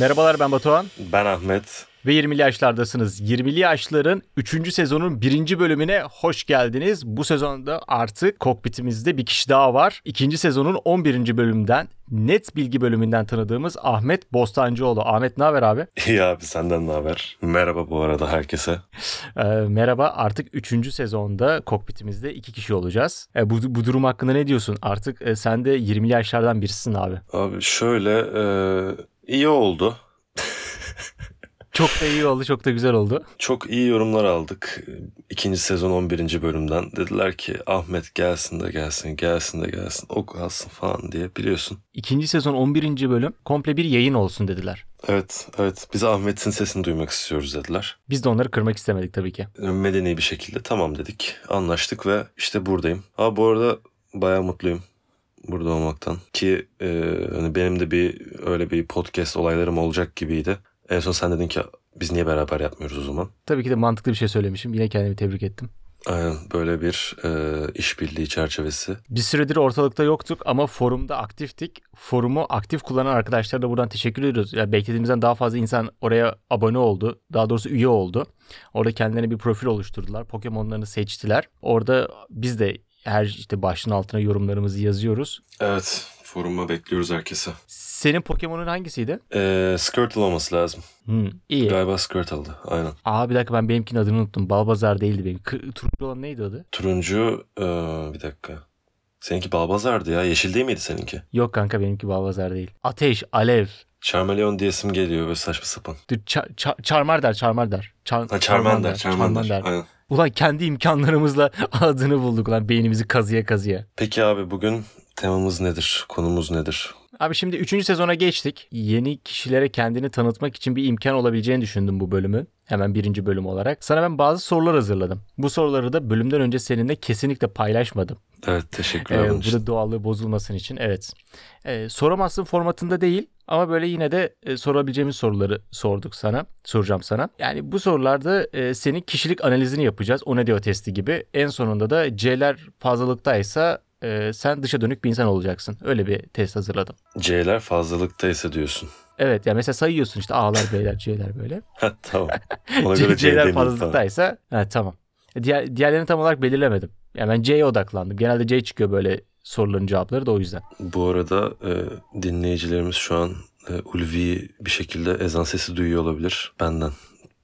Merhabalar ben Batuhan Ben Ahmet. ve 20'li yaşlardasınız. 20'li yaşların 3. sezonun 1. bölümüne hoş geldiniz. Bu sezonda artık kokpitimizde bir kişi daha var. 2. sezonun 11. bölümünden net bilgi bölümünden tanıdığımız Ahmet Bostancıoğlu. Ahmet ne haber abi? İyi abi senden ne haber? Merhaba bu arada herkese. Ee, merhaba artık 3. sezonda kokpitimizde 2 kişi olacağız. Ee, bu, bu durum hakkında ne diyorsun? Artık e, sen de 20'li yaşlardan birisin abi. Abi şöyle e, iyi oldu. Çok da iyi oldu, çok da güzel oldu. Çok iyi yorumlar aldık. İkinci sezon 11. bölümden. Dediler ki Ahmet gelsin de gelsin, gelsin de gelsin, o kalsın falan diye biliyorsun. İkinci sezon 11. bölüm komple bir yayın olsun dediler. Evet, evet. Biz Ahmet'in sesini duymak istiyoruz dediler. Biz de onları kırmak istemedik tabii ki. Medeni bir şekilde tamam dedik. Anlaştık ve işte buradayım. Ha bu arada bayağı mutluyum burada olmaktan. Ki e, hani benim de bir öyle bir podcast olaylarım olacak gibiydi. En son sen dedin ki biz niye beraber yapmıyoruz o zaman? Tabii ki de mantıklı bir şey söylemişim. Yine kendimi tebrik ettim. Aynen böyle bir e, işbirliği çerçevesi. Bir süredir ortalıkta yoktuk ama forumda aktiftik. Forumu aktif kullanan arkadaşlara da buradan teşekkür ediyoruz. Yani beklediğimizden daha fazla insan oraya abone oldu. Daha doğrusu üye oldu. Orada kendilerine bir profil oluşturdular. Pokemon'larını seçtiler. Orada biz de her işte başlığın altına yorumlarımızı yazıyoruz. Evet foruma bekliyoruz herkese. Senin Pokemon'un hangisiydi? E, Skirtle olması lazım. Hmm, iyi. Galiba Skirtle'dı aynen. Aa bir dakika ben benimkinin adını unuttum. Balbazar değildi benim. Kı- Turuncu olan neydi adı? Turuncu e, bir dakika. Seninki Balbazar'dı ya. Yeşil değil miydi seninki? Yok kanka benimki Balbazar değil. Ateş, Alev. Charmeleon diyesim geliyor böyle saçma sapan. Dur, ça- ça- Charmander, Charmander. Char- Ha Charmander, Charmander. Aynen. Ulan kendi imkanlarımızla adını bulduk lan beynimizi kazıya kazıya. Peki abi bugün temamız nedir? Konumuz nedir? Abi şimdi 3. sezona geçtik. Yeni kişilere kendini tanıtmak için bir imkan olabileceğini düşündüm bu bölümün. Hemen birinci bölüm olarak. Sana ben bazı sorular hazırladım. Bu soruları da bölümden önce seninle kesinlikle paylaşmadım. Evet teşekkürler Ee, bunun için. burada doğallığı bozulmasın için. Evet. Ee, soramazsın formatında değil ama böyle yine de e, sorabileceğimiz soruları sorduk sana. Soracağım sana. Yani bu sorularda e, senin kişilik analizini yapacağız. O ne diyor testi gibi. En sonunda da C'ler fazlalıktaysa e, sen dışa dönük bir insan olacaksın. Öyle bir test hazırladım. C'ler fazlalıktaysa diyorsun. Evet yani mesela sayıyorsun işte A'lar, B'ler, C'ler böyle. Ha tamam. Ona göre C C'ler fazlalıktaysa ha, tamam. E, Diğer, diğerlerini tam olarak belirlemedim. Yani ben C'ye odaklandım. Genelde C çıkıyor böyle soruların cevapları da o yüzden. Bu arada e, dinleyicilerimiz şu an e, ulvi bir şekilde ezan sesi duyuyor olabilir. Benden.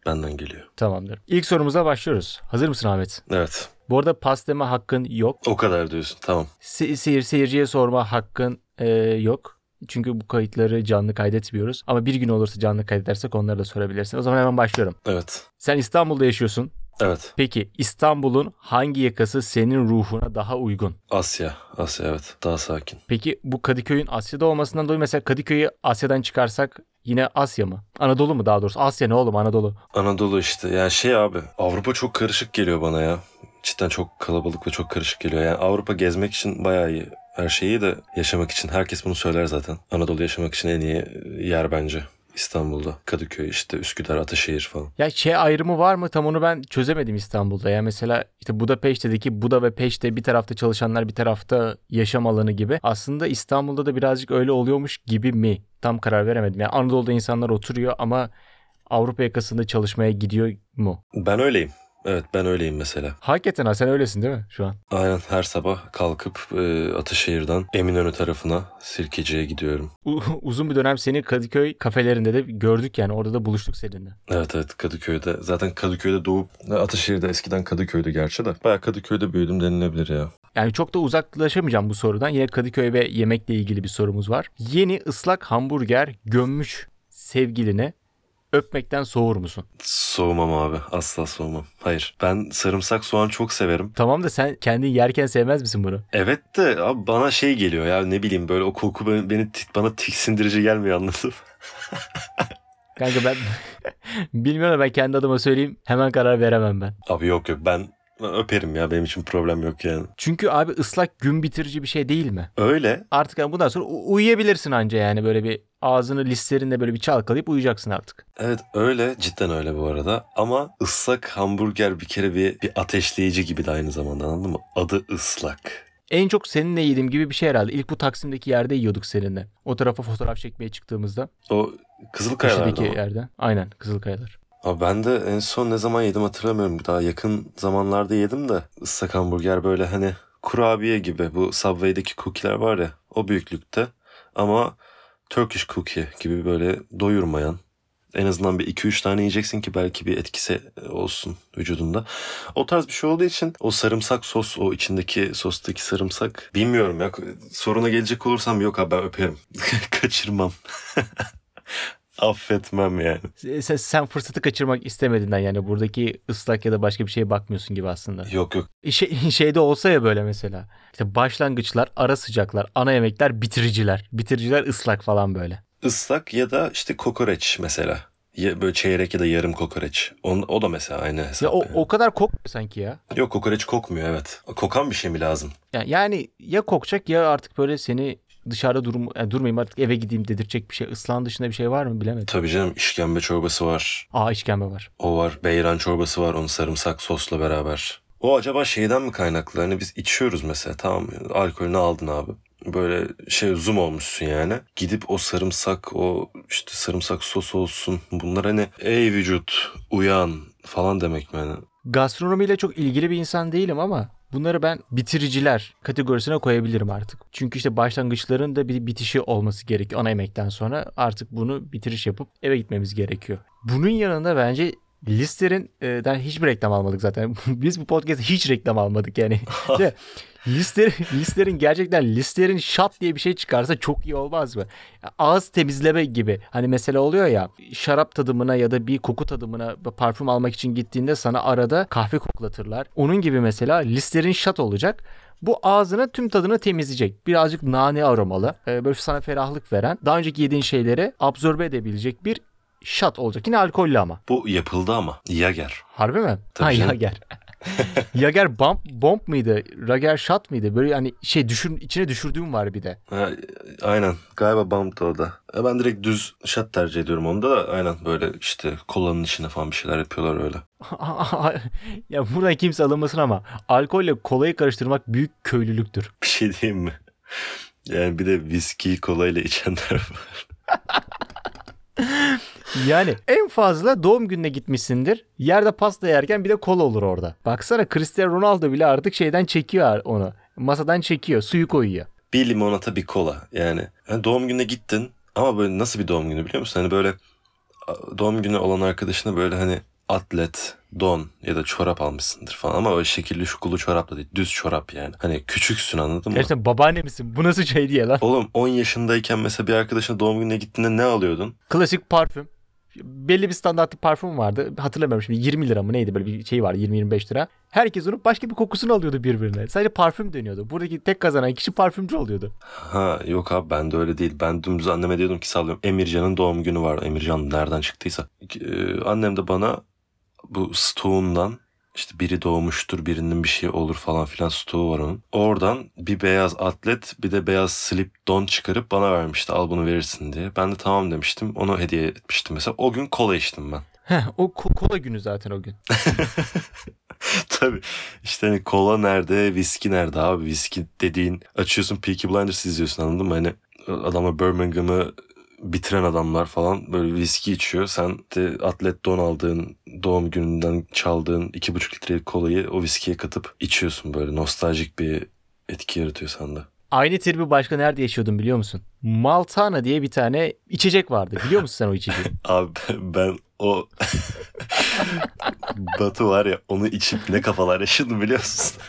Benden geliyor. Tamamdır. İlk sorumuza başlıyoruz. Hazır mısın Ahmet? Evet. Bu arada pas deme hakkın yok. O kadar diyorsun. Tamam. Se- seyir seyirciye sorma hakkın e, yok. Çünkü bu kayıtları canlı kaydetmiyoruz. Ama bir gün olursa canlı kaydedersek onları da sorabilirsin. O zaman hemen başlıyorum. Evet. Sen İstanbul'da yaşıyorsun. Evet. Peki İstanbul'un hangi yakası senin ruhuna daha uygun? Asya. Asya evet. Daha sakin. Peki bu Kadıköy'ün Asya'da olmasından dolayı mesela Kadıköy'ü Asya'dan çıkarsak yine Asya mı? Anadolu mu daha doğrusu? Asya ne oğlum Anadolu? Anadolu işte. Yani şey abi. Avrupa çok karışık geliyor bana ya. Cidden çok kalabalık ve çok karışık geliyor. Yani Avrupa gezmek için bayağı iyi. Her şeyi de yaşamak için. Herkes bunu söyler zaten. Anadolu yaşamak için en iyi yer bence. İstanbul'da. Kadıköy işte Üsküdar, Ataşehir falan. Ya şey ayrımı var mı? Tam onu ben çözemedim İstanbul'da. Ya mesela işte Budapeşte'deki Buda ve Peşte bir tarafta çalışanlar bir tarafta yaşam alanı gibi. Aslında İstanbul'da da birazcık öyle oluyormuş gibi mi? Tam karar veremedim. Yani Anadolu'da insanlar oturuyor ama Avrupa yakasında çalışmaya gidiyor mu? Ben öyleyim. Evet ben öyleyim mesela. Hakikaten ha sen öylesin değil mi şu an? Aynen her sabah kalkıp e, Ataşehir'den Eminönü tarafına Sirkeci'ye gidiyorum. U- uzun bir dönem seni Kadıköy kafelerinde de gördük yani orada da buluştuk seninle. Evet evet Kadıköy'de. Zaten Kadıköy'de doğup Ataşehir'de eskiden Kadıköy'dü gerçi de. Bayağı Kadıköy'de büyüdüm denilebilir ya. Yani çok da uzaklaşamayacağım bu sorudan. Yine Kadıköy ve yemekle ilgili bir sorumuz var. Yeni ıslak hamburger gömmüş sevgiline öpmekten soğur musun? Soğumam abi. Asla soğumam. Hayır. Ben sarımsak soğan çok severim. Tamam da sen kendin yerken sevmez misin bunu? Evet de abi bana şey geliyor ya ne bileyim böyle o koku beni, beni bana tiksindirici gelmiyor anladın mı? Kanka ben bilmiyorum ben kendi adıma söyleyeyim hemen karar veremem ben. Abi yok yok ben öperim ya benim için problem yok yani. Çünkü abi ıslak gün bitirici bir şey değil mi? Öyle Artık yani bundan sonra u- uyuyabilirsin anca yani böyle bir ağzını lislerinle böyle bir çalkalayıp uyuyacaksın artık. Evet öyle cidden öyle bu arada ama ıslak hamburger bir kere bir, bir ateşleyici gibi de aynı zamanda anladın mı? Adı ıslak. En çok seninle yedim gibi bir şey herhalde. İlk bu Taksim'deki yerde yiyorduk seninle. O tarafa fotoğraf çekmeye çıktığımızda. O Kızılkayalar'da Köşedeki mı? yerde. Aynen Kızılkayalar. Abi ben de en son ne zaman yedim hatırlamıyorum. Daha yakın zamanlarda yedim de ıslak hamburger böyle hani kurabiye gibi bu Subway'deki cookie'ler var ya o büyüklükte ama Turkish cookie gibi böyle doyurmayan en azından bir 2-3 tane yiyeceksin ki belki bir etkisi olsun vücudunda. O tarz bir şey olduğu için o sarımsak sos, o içindeki sostaki sarımsak bilmiyorum ya. Soruna gelecek olursam yok abi ben öperim. Kaçırmam. Affetmem yani. Sen, sen fırsatı kaçırmak istemediğinden yani buradaki ıslak ya da başka bir şeye bakmıyorsun gibi aslında. Yok yok Şey, şeyde olsa ya böyle mesela. İşte başlangıçlar, ara sıcaklar, ana yemekler, bitiriciler. Bitiriciler ıslak falan böyle. Islak ya da işte kokoreç mesela. Ya böyle çeyrek ya da yarım kokoreç. O, o da mesela aynı Ya hesap. o, yani. o kadar kokmuyor sanki ya. Yok kokoreç kokmuyor evet. Kokan bir şey mi lazım? Yani, yani ya kokacak ya artık böyle seni dışarıda durum, yani durmayayım artık eve gideyim dedirtecek bir şey. Islağın dışında bir şey var mı bilemedim. Tabii canım işkembe çorbası var. Aa işkembe var. O var. Beyran çorbası var. Onun sarımsak sosla beraber. O acaba şeyden mi kaynaklı? Hani biz içiyoruz mesela tamam alkolünü aldın abi. Böyle şey zoom olmuşsun yani. Gidip o sarımsak o işte sarımsak sos olsun. Bunlar hani ey vücut uyan falan demek mi yani? Gastronomiyle çok ilgili bir insan değilim ama bunları ben bitiriciler kategorisine koyabilirim artık. Çünkü işte başlangıçların da bir bitişi olması gerekiyor ana yemekten sonra. Artık bunu bitiriş yapıp eve gitmemiz gerekiyor. Bunun yanında bence Lister'in e, hiçbir reklam almadık zaten. Biz bu podcast'te hiç reklam almadık yani. Lister, Lister'in gerçekten Lister'in shot diye bir şey çıkarsa çok iyi olmaz mı? Ağız temizleme gibi. Hani mesela oluyor ya şarap tadımına ya da bir koku tadımına parfüm almak için gittiğinde sana arada kahve koklatırlar. Onun gibi mesela Lister'in shot olacak. Bu ağzına tüm tadını temizleyecek. Birazcık nane aromalı. e, Böyle sana ferahlık veren. Daha önceki yediğin şeyleri absorbe edebilecek bir shot olacak. Yine alkollü ama. Bu yapıldı ama. Yager. Harbi mi? Tabii ha canım. Yager. Yager bomb, bomb mıydı? Rager shot mıydı? Böyle hani şey düşür, içine düşürdüğüm var bir de. Ha, aynen. Galiba bump da o da. E, Ben direkt düz shot tercih ediyorum onda da aynen böyle işte kolanın içine falan bir şeyler yapıyorlar öyle. ya buradan kimse alınmasın ama alkolle kolayı karıştırmak büyük köylülüktür. Bir şey diyeyim mi? Yani bir de viski kolayla içenler var. Yani en fazla doğum gününe gitmişsindir. Yerde pasta yerken bir de kola olur orada. Baksana Cristiano Ronaldo bile artık şeyden çekiyor onu. Masadan çekiyor, suyu koyuyor. Bir limonata bir kola yani. yani doğum gününe gittin ama böyle nasıl bir doğum günü biliyor musun? Hani böyle doğum günü olan arkadaşına böyle hani atlet, don ya da çorap almışsındır falan ama öyle şekilli şukulu çorap da değil. Düz çorap yani. Hani küçüksün anladın mı? Gerçekten babaanne misin? Bu nasıl şey diye lan? Oğlum 10 yaşındayken mesela bir arkadaşına doğum gününe gittiğinde ne alıyordun? Klasik parfüm. Belli bir standartlı parfüm vardı. Hatırlamıyorum şimdi 20 lira mı neydi böyle bir şey var 20-25 lira. Herkes onun başka bir kokusunu alıyordu birbirine. Sadece parfüm dönüyordu. Buradaki tek kazanan kişi parfümcü oluyordu. Ha yok abi ben de öyle değil. Ben dümdüz anneme diyordum ki sallıyorum Emircan'ın doğum günü var. Emircan nereden çıktıysa. Ee, annem de bana bu stoğundan işte biri doğmuştur birinin bir şey olur falan filan stoğu var onun. Oradan bir beyaz atlet bir de beyaz slip don çıkarıp bana vermişti al bunu verirsin diye. Ben de tamam demiştim onu hediye etmiştim mesela. O gün kola içtim ben. Heh, o ko- kola günü zaten o gün. Tabii işte hani kola nerede, viski nerede abi? Viski dediğin açıyorsun Peaky Blinders izliyorsun anladın mı? Hani adamlar Birmingham'ı bitiren adamlar falan böyle viski içiyor. Sen de atlet don aldığın doğum gününden çaldığın iki buçuk litrelik kolayı o viskiye katıp içiyorsun böyle nostaljik bir etki yaratıyor sende. Aynı tribi başka nerede yaşıyordum biliyor musun? Maltana diye bir tane içecek vardı. Biliyor musun sen o içeceği? Abi ben, ben o Batu var ya onu içip ne kafalar yaşadım biliyor musun?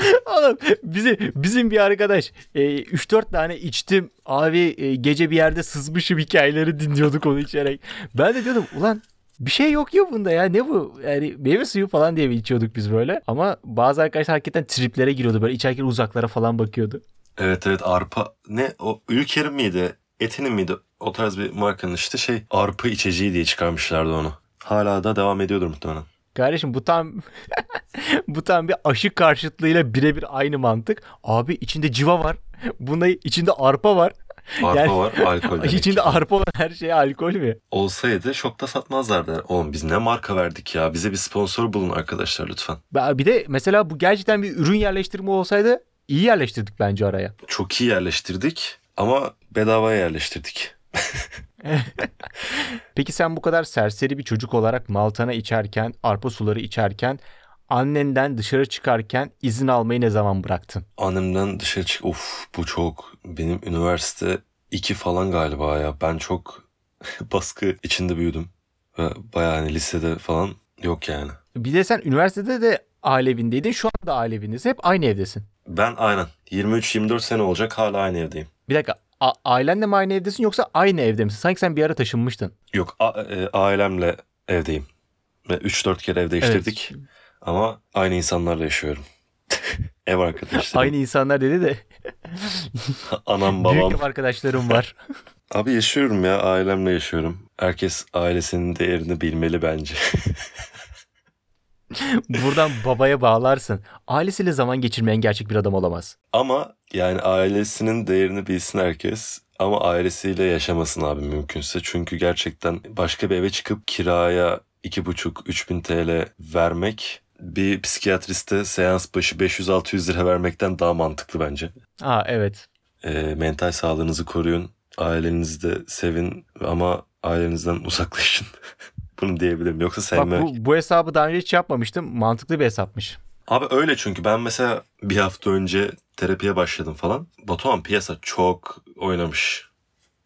Oğlum bizim, bizim bir arkadaş e, 3-4 tane içtim abi e, gece bir yerde sızmışım hikayeleri dinliyorduk onu içerek. Ben de diyordum ulan bir şey yok ya bunda ya ne bu yani meyve suyu falan diye mi içiyorduk biz böyle ama bazı arkadaşlar hakikaten triplere giriyordu böyle içerken uzaklara falan bakıyordu. Evet evet arpa ne o ülkerim miydi etinin miydi o tarz bir markanın işte şey arpa içeceği diye çıkarmışlardı onu. Hala da devam ediyordur muhtemelen. Kardeşim bu tam bu tam bir aşı karşıtlığıyla birebir aynı mantık. Abi içinde civa var. Bunda içinde arpa var. Arpa Yani- var, alkol demek. İçinde arpa olan her şey alkol mü? Olsaydı şokta satmazlardı. Oğlum biz ne marka verdik ya. Bize bir sponsor bulun arkadaşlar lütfen. Bir de mesela bu gerçekten bir ürün yerleştirme olsaydı iyi yerleştirdik bence araya. Çok iyi yerleştirdik ama bedavaya yerleştirdik. Peki sen bu kadar serseri bir çocuk olarak Maltana içerken, arpa suları içerken, annenden dışarı çıkarken izin almayı ne zaman bıraktın? Annemden dışarı çık. Of bu çok. Benim üniversite 2 falan galiba ya. Ben çok baskı içinde büyüdüm. Ve bayağı hani lisede falan yok yani. Bir de sen üniversitede de aile evindeydin, şu anda aile evindesin. Hep aynı evdesin. Ben aynen 23-24 sene olacak hala aynı evdeyim. Bir dakika, a- ailenle mi aynı evdesin yoksa aynı evde misin? Sanki sen bir ara taşınmıştın. Yok a- e, ailemle evdeyim. Ve 3-4 kere ev değiştirdik. Ama aynı insanlarla yaşıyorum. ev arkadaşlarım. Aynı insanlar dedi de Anam babam. büyük ev arkadaşlarım var. Abi yaşıyorum ya ailemle yaşıyorum. Herkes ailesinin değerini bilmeli bence. Buradan babaya bağlarsın. Ailesiyle zaman geçirmeyen gerçek bir adam olamaz. Ama yani ailesinin değerini bilsin herkes. Ama ailesiyle yaşamasın abi mümkünse. Çünkü gerçekten başka bir eve çıkıp kiraya 2,5-3 TL vermek bir psikiyatriste seans başı 500-600 lira vermekten daha mantıklı bence. Aa evet. Ee, mental sağlığınızı koruyun. Ailenizi de sevin ama ailenizden uzaklaşın. Bunu diyebilirim. Yoksa Bak sevmek. bu, bu hesabı daha önce hiç yapmamıştım. Mantıklı bir hesapmış. Abi öyle çünkü ben mesela bir hafta önce terapiye başladım falan. Batuhan piyasa çok oynamış.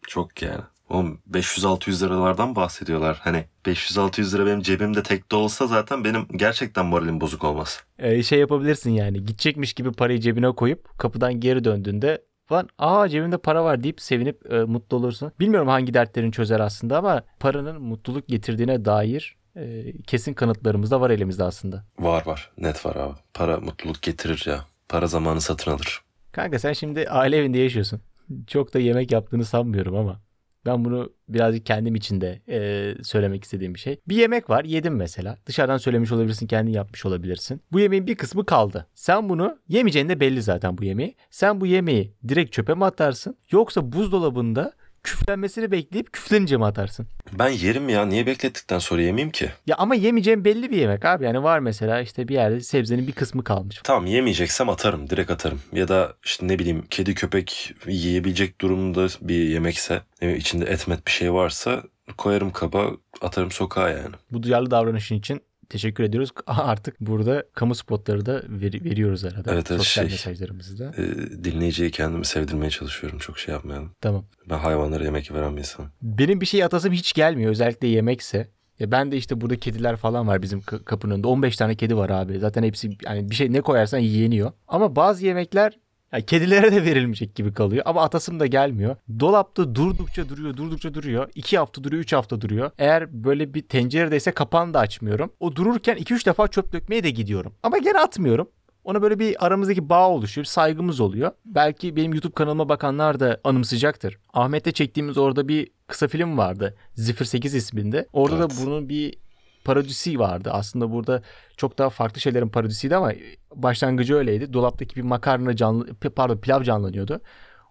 Çok yani. Oğlum 500-600 liralardan bahsediyorlar. Hani 500-600 lira benim cebimde tek de olsa zaten benim gerçekten moralim bozuk olmaz. Ee, şey yapabilirsin yani. Gidecekmiş gibi parayı cebine koyup kapıdan geri döndüğünde falan aa cebimde para var deyip sevinip e, mutlu olursun. Bilmiyorum hangi dertlerini çözer aslında ama paranın mutluluk getirdiğine dair e, kesin kanıtlarımız da var elimizde aslında. Var var. Net var abi. Para mutluluk getirir ya. Para zamanı satın alır. Kanka sen şimdi aile evinde yaşıyorsun. Çok da yemek yaptığını sanmıyorum ama ben bunu birazcık kendim için de e, söylemek istediğim bir şey. Bir yemek var yedim mesela. Dışarıdan söylemiş olabilirsin kendin yapmış olabilirsin. Bu yemeğin bir kısmı kaldı. Sen bunu yemeyeceğin de belli zaten bu yemeği. Sen bu yemeği direkt çöpe mi atarsın? Yoksa buzdolabında küflenmesini bekleyip küflenince mi atarsın? Ben yerim ya. Niye beklettikten sonra yemeyeyim ki? Ya ama yemeyeceğin belli bir yemek abi. Yani var mesela işte bir yerde sebzenin bir kısmı kalmış. Tamam yemeyeceksem atarım. Direkt atarım. Ya da işte ne bileyim kedi köpek yiyebilecek durumda bir yemekse bileyim, içinde et met bir şey varsa koyarım kaba atarım sokağa yani. Bu duyarlı davranışın için teşekkür ediyoruz. Artık burada kamu spotları da veri- veriyoruz arada. Evet, evet, Sosyal şey. mesajlarımızı da. Ee, dinleyiciyi kendimi sevdirmeye çalışıyorum. Çok şey yapmayalım. Tamam. Ben hayvanlara yemek veren bir insanım. Benim bir şey atasım hiç gelmiyor. Özellikle yemekse. Ya ben de işte burada kediler falan var bizim ka- kapının önünde. 15 tane kedi var abi. Zaten hepsi yani bir şey ne koyarsan yiyeniyor. Ama bazı yemekler ya kedilere de verilmeyecek gibi kalıyor. Ama atasım da gelmiyor. Dolapta durdukça duruyor, durdukça duruyor. 2 hafta duruyor, 3 hafta duruyor. Eğer böyle bir tenceredeyse kapağını da açmıyorum. O dururken 2-3 defa çöp dökmeye de gidiyorum. Ama gene atmıyorum. Ona böyle bir aramızdaki bağ oluşuyor. Saygımız oluyor. Belki benim YouTube kanalıma bakanlar da anımsayacaktır. Ahmet'le çektiğimiz orada bir kısa film vardı. Zifir 8 isminde. Orada Evet. da bunun bir parodisi vardı. Aslında burada çok daha farklı şeylerin parodisiydi ama başlangıcı öyleydi. Dolaptaki bir makarna canlı pardon pilav canlanıyordu.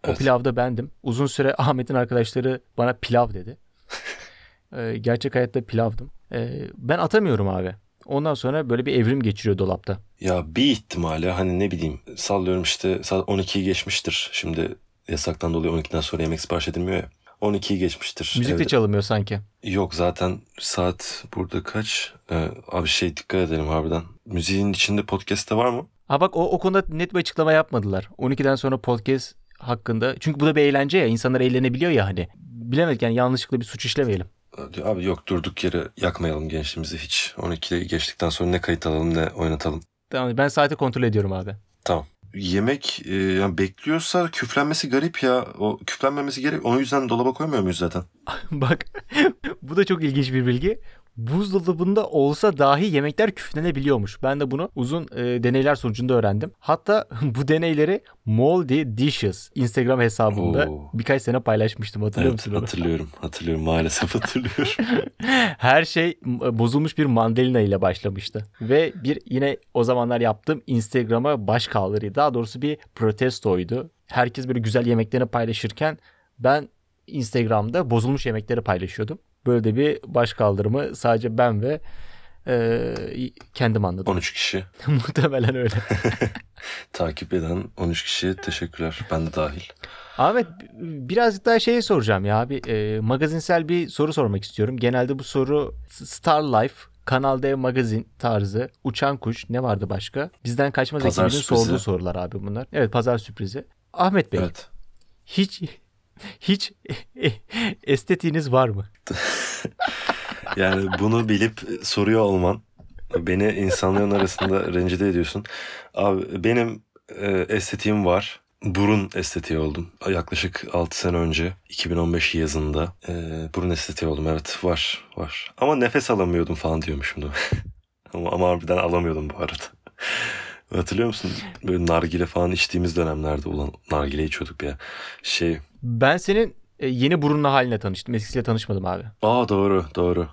O Evet. pilavda bendim. Uzun süre Ahmet'in arkadaşları bana pilav dedi. Ee, gerçek hayatta pilavdım. Ee, ben atamıyorum abi. Ondan sonra böyle bir evrim geçiriyor dolapta. Ya bir ihtimalle hani ne bileyim sallıyorum işte saat 12'yi geçmiştir. Şimdi yasaktan dolayı 12'den sonra yemek sipariş edilmiyor ya. 12'yi geçmiştir. Müzik de çalınmıyor sanki. Yok zaten saat burada kaç? Ee, abi şey dikkat edelim harbiden. Müziğin içinde podcast'te var mı? Ha bak o, o konuda net bir açıklama yapmadılar. 12'den sonra podcast hakkında. Çünkü bu da bir eğlence ya. İnsanlar eğlenebiliyor ya hani. Bilemedik yani yanlışlıkla bir suç işlemeyelim. Abi yok durduk yere yakmayalım gençliğimizi hiç. 12'yi geçtikten sonra ne kayıt alalım ne oynatalım. Tamam ben saati kontrol ediyorum abi. Tamam. Yemek e, yani bekliyorsa küflenmesi garip ya. O küflenmemesi gerek. O yüzden dolaba koymuyor muyuz zaten? Bak bu da çok ilginç bir bilgi. Buzdolabında olsa dahi yemekler küflenebiliyormuş. Ben de bunu uzun e, deneyler sonucunda öğrendim. Hatta bu deneyleri Moldy Dishes Instagram hesabında Oo. birkaç sene paylaşmıştım. Hatırlıyor Evet musun hatırlıyorum. Hatırlıyorum maalesef hatırlıyorum. Her şey m- bozulmuş bir mandalina ile başlamıştı. Ve bir yine o zamanlar yaptığım Instagram'a baş kaldırıydı. Daha doğrusu bir protestoydu. Herkes böyle güzel yemeklerini paylaşırken Ben Instagram'da bozulmuş yemekleri paylaşıyordum. Böyle de bir baş kaldırımı sadece ben ve e, kendim anladım. 13 kişi Muhtemelen öyle. takip eden 13 kişiye teşekkürler. Ben de dahil. Ahmet birazcık daha şeyi soracağım ya. Bir e, magazinsel bir soru sormak istiyorum. Genelde bu soru Star Life, Kanal D magazin tarzı, Uçan Kuş ne vardı başka? Bizden kaçmaz ekibinin sorduğu sorular abi bunlar. Evet pazar sürprizi. Ahmet Bey Evet. hiç hiç estetiğiniz var mı? Yani bunu bilip soruyor olman beni insanların arasında rencide ediyorsun. Abi benim e, estetiğim var. Burun estetiği oldum. Yaklaşık 6 sene önce 2015 yazında e, burun estetiği oldum. Evet var var. Ama nefes alamıyordum falan diyormuşum da. ama, ama harbiden alamıyordum bu arada. Hatırlıyor musun? Böyle nargile falan içtiğimiz dönemlerde ulan nargile içiyorduk ya. Şey Ben senin e, yeni burunlu haline tanıştım. Eskisiyle tanışmadım abi. aa doğru doğru.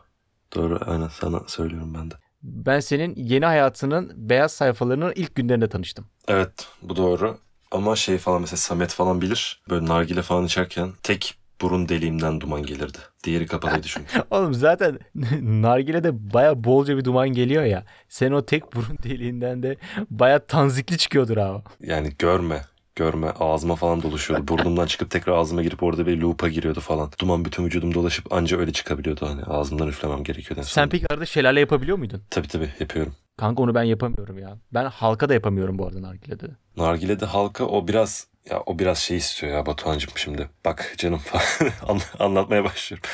Doğru aynen sana söylüyorum ben de. Ben senin yeni hayatının beyaz sayfalarının ilk günlerinde tanıştım. Evet bu doğru. Ama şey falan mesela Samet falan bilir. Böyle nargile falan içerken tek burun deliğimden duman gelirdi. Diğeri kapalıydı çünkü. Oğlum zaten nargilede baya bolca bir duman geliyor ya. Sen o tek burun deliğinden de baya tanzikli çıkıyordur abi. Yani görme. Görme. Ağzıma falan dolaşıyordu. Burnumdan çıkıp tekrar ağzıma girip orada bir loop'a giriyordu falan. Duman bütün vücudum dolaşıp anca öyle çıkabiliyordu hani. Ağzımdan üflemem gerekiyordu. en Sen peki arada şelale yapabiliyor muydun? Tabii tabii yapıyorum. Kanka onu ben yapamıyorum ya. Ben halka da yapamıyorum bu arada nargilede. Nargile'de halka o biraz ya o biraz şey istiyor ya Batuhan'cığım şimdi. Bak canım falan An- anlatmaya başlıyorum.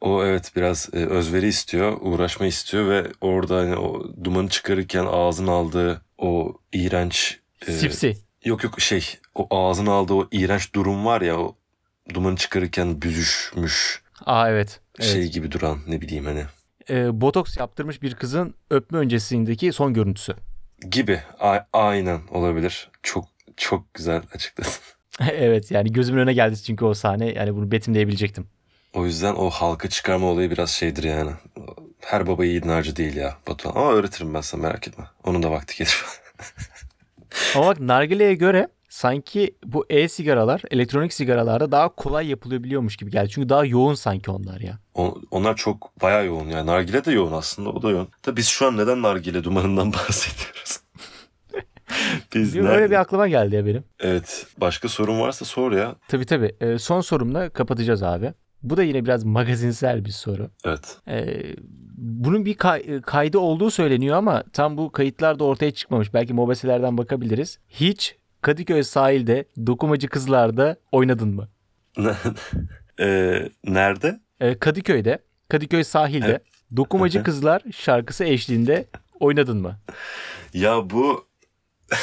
O evet biraz e, özveri istiyor, uğraşma istiyor ve orada hani o dumanı çıkarırken ağzın aldığı o iğrenç e, Sipsi. Yok yok şey o ağzın aldığı o iğrenç durum var ya o dumanı çıkarırken büzüşmüş Aa evet. evet. şey gibi duran ne bileyim hani Ee, botoks yaptırmış bir kızın öpme öncesindeki son görüntüsü. gibi A- aynen olabilir. Çok çok güzel açıkladın. evet yani gözümün önüne geldi çünkü o sahne. Yani bunu betimleyebilecektim. O yüzden o halka çıkarma olayı biraz şeydir yani. Her baba yiğidin harcı değil ya Batuhan. Ama öğretirim ben sana merak etme. Onun da vakti gelir. Ama bak nargileye göre sanki bu e-sigaralar elektronik sigaralarda daha kolay yapılabiliyormuş gibi geldi. Çünkü daha yoğun sanki onlar ya. O- onlar çok bayağı yoğun yani. Nargile de yoğun aslında o da yoğun. Da biz şu an neden nargile dumanından bahsediyoruz? biz Öyle nerede- bir aklıma geldi ya benim. Evet. Başka sorun varsa sor ya. Tabii tabii. Ee, son sorumla kapatacağız abi. Bu da yine biraz magazinsel bir soru. Evet. Ee, bunun bir kay- kaydı olduğu söyleniyor ama tam bu kayıtlar da ortaya çıkmamış. Belki mobeselerden bakabiliriz. Hiç Kadıköy sahilde dokumacı kızlarda oynadın mı? Ee, nerede? Ee, Kadıköy'de, Kadıköy sahilde Evet. dokumacı kızlar şarkısı eşliğinde oynadın mı? Ya bu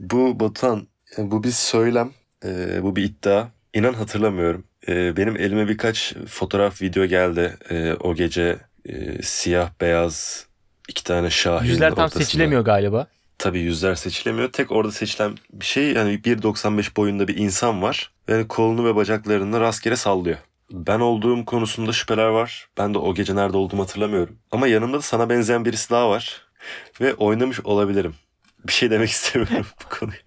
bu Batuhan e, bu bir söylem e, bu bir iddia İnan hatırlamıyorum E, benim elime birkaç fotoğraf video geldi E, o gece e, siyah beyaz iki tane şahin Yüzler tam ortasında. seçilemiyor galiba. Tabii yüzler seçilemiyor tek orada seçilen bir şey yani 1.95 boyunda bir insan var ve kolunu ve bacaklarını rastgele sallıyor. Ben olduğum konusunda şüpheler var. Ben de o gece nerede olduğumu hatırlamıyorum. Ama yanımda da sana benzeyen birisi daha var. Ve oynamış olabilirim. Bir şey demek istemiyorum bu konuya.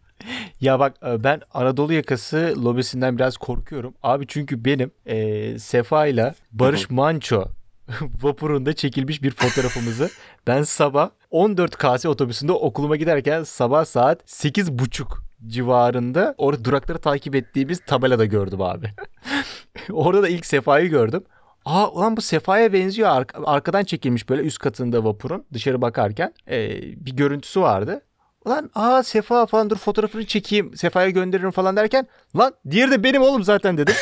Ya bak e, ben Anadolu yakası lobisinden biraz korkuyorum. Abi çünkü benim e, Sefa ile Barış Manço vapurunda çekilmiş bir fotoğrafımızı ben sabah 14 KS otobüsünde okuluma giderken sabah saat 8.30 civarında orada durakları takip ettiğimiz tabelada gördüm abi. Orada da ilk Sefa'yı gördüm. Aa ulan bu Sefa'ya benziyor. Ark- arkadan çekilmiş böyle üst katında vapurun dışarı bakarken e, bir görüntüsü vardı. Ulan aa Sefa falan dur fotoğrafını çekeyim Sefa'ya gönderirim falan derken lan diğeri de benim oğlum zaten dedim.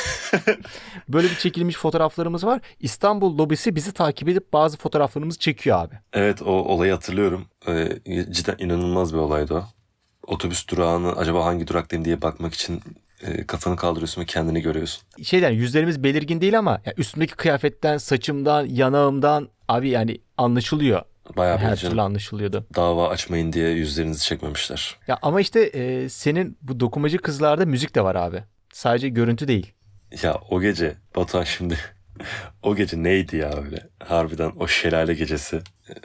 Böyle bir çekilmiş fotoğraflarımız var. İstanbul lobisi bizi takip edip bazı fotoğraflarımızı çekiyor abi. Evet o olayı hatırlıyorum. Ee, cidden inanılmaz bir olaydı o. Otobüs durağını acaba hangi duraktayım diye bakmak için e, kafanı kaldırıyorsun ve kendini görüyorsun. Şeyden yüzlerimiz belirgin değil ama ya üstümdeki kıyafetten, saçımdan, yanağımdan abi yani anlaşılıyor. Bayağı Her türlü anlaşılıyordu. Dava açmayın diye yüzlerinizi çekmemişler. Ya ama işte e, senin bu dokumacı kızlarda müzik de var abi. Sadece görüntü değil. Ya o gece Batuhan şimdi o gece neydi ya öyle harbiden o şelale gecesi.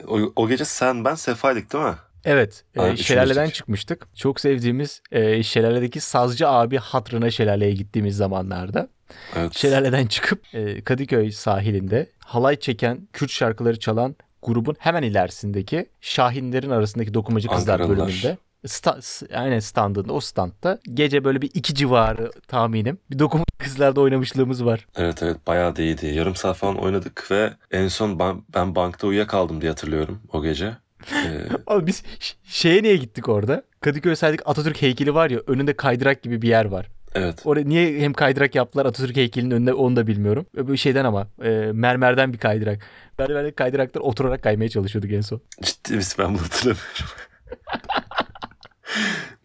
O, o gece sen ben Sefa'ydık değil mi? Evet. e, şelaleden çıkmıştık. Çok sevdiğimiz e, şelaledeki sazcı abi hatrına şelaleye gittiğimiz zamanlarda. Evet. Şelaleden çıkıp e, Kadıköy sahilinde halay çeken, Kürt şarkıları çalan grubun hemen ilerisindeki Şahinlerin arasındaki dokumacı kızlar Ankaralılar. bölümünde. Sta, aynen standında o standta gece böyle bir iki civarı tahminim bir dokumacı kızlarda oynamışlığımız var. Evet evet bayağı da iyiydi. Yarım saat falan oynadık ve en son ben, ben bankta uyuyakaldım diye hatırlıyorum o gece. Ee, Abi biz şeye niye gittik orada? Kadıköy sahildeki Atatürk heykeli var ya önünde kaydırak gibi bir yer var. Evet. Oraya niye hem kaydırak yaptılar Atatürk heykelinin önünde onu da bilmiyorum. Böyle şeyden ama e, mermerden bir kaydırak. Merdivendeki kaydıraklar oturarak kaymaya çalışıyorduk en son. Ciddi misin? Ben bunu hatırlamıyorum.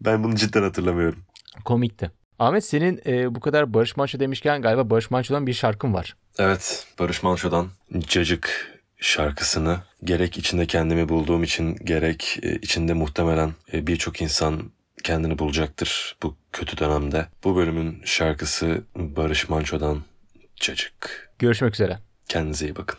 ben bunu cidden hatırlamıyorum. Komikti. Ahmet senin e, bu kadar Barış Manço demişken galiba Barış Manço'dan bir şarkın var. Evet, Barış Manço'dan Cacık şarkısını gerek içinde kendimi bulduğum için gerek e, içinde muhtemelen e, birçok insan kendini bulacaktır bu kötü dönemde. Bu bölümün şarkısı Barış Manço'dan Cacık. Görüşmek üzere. Kendinize iyi bakın.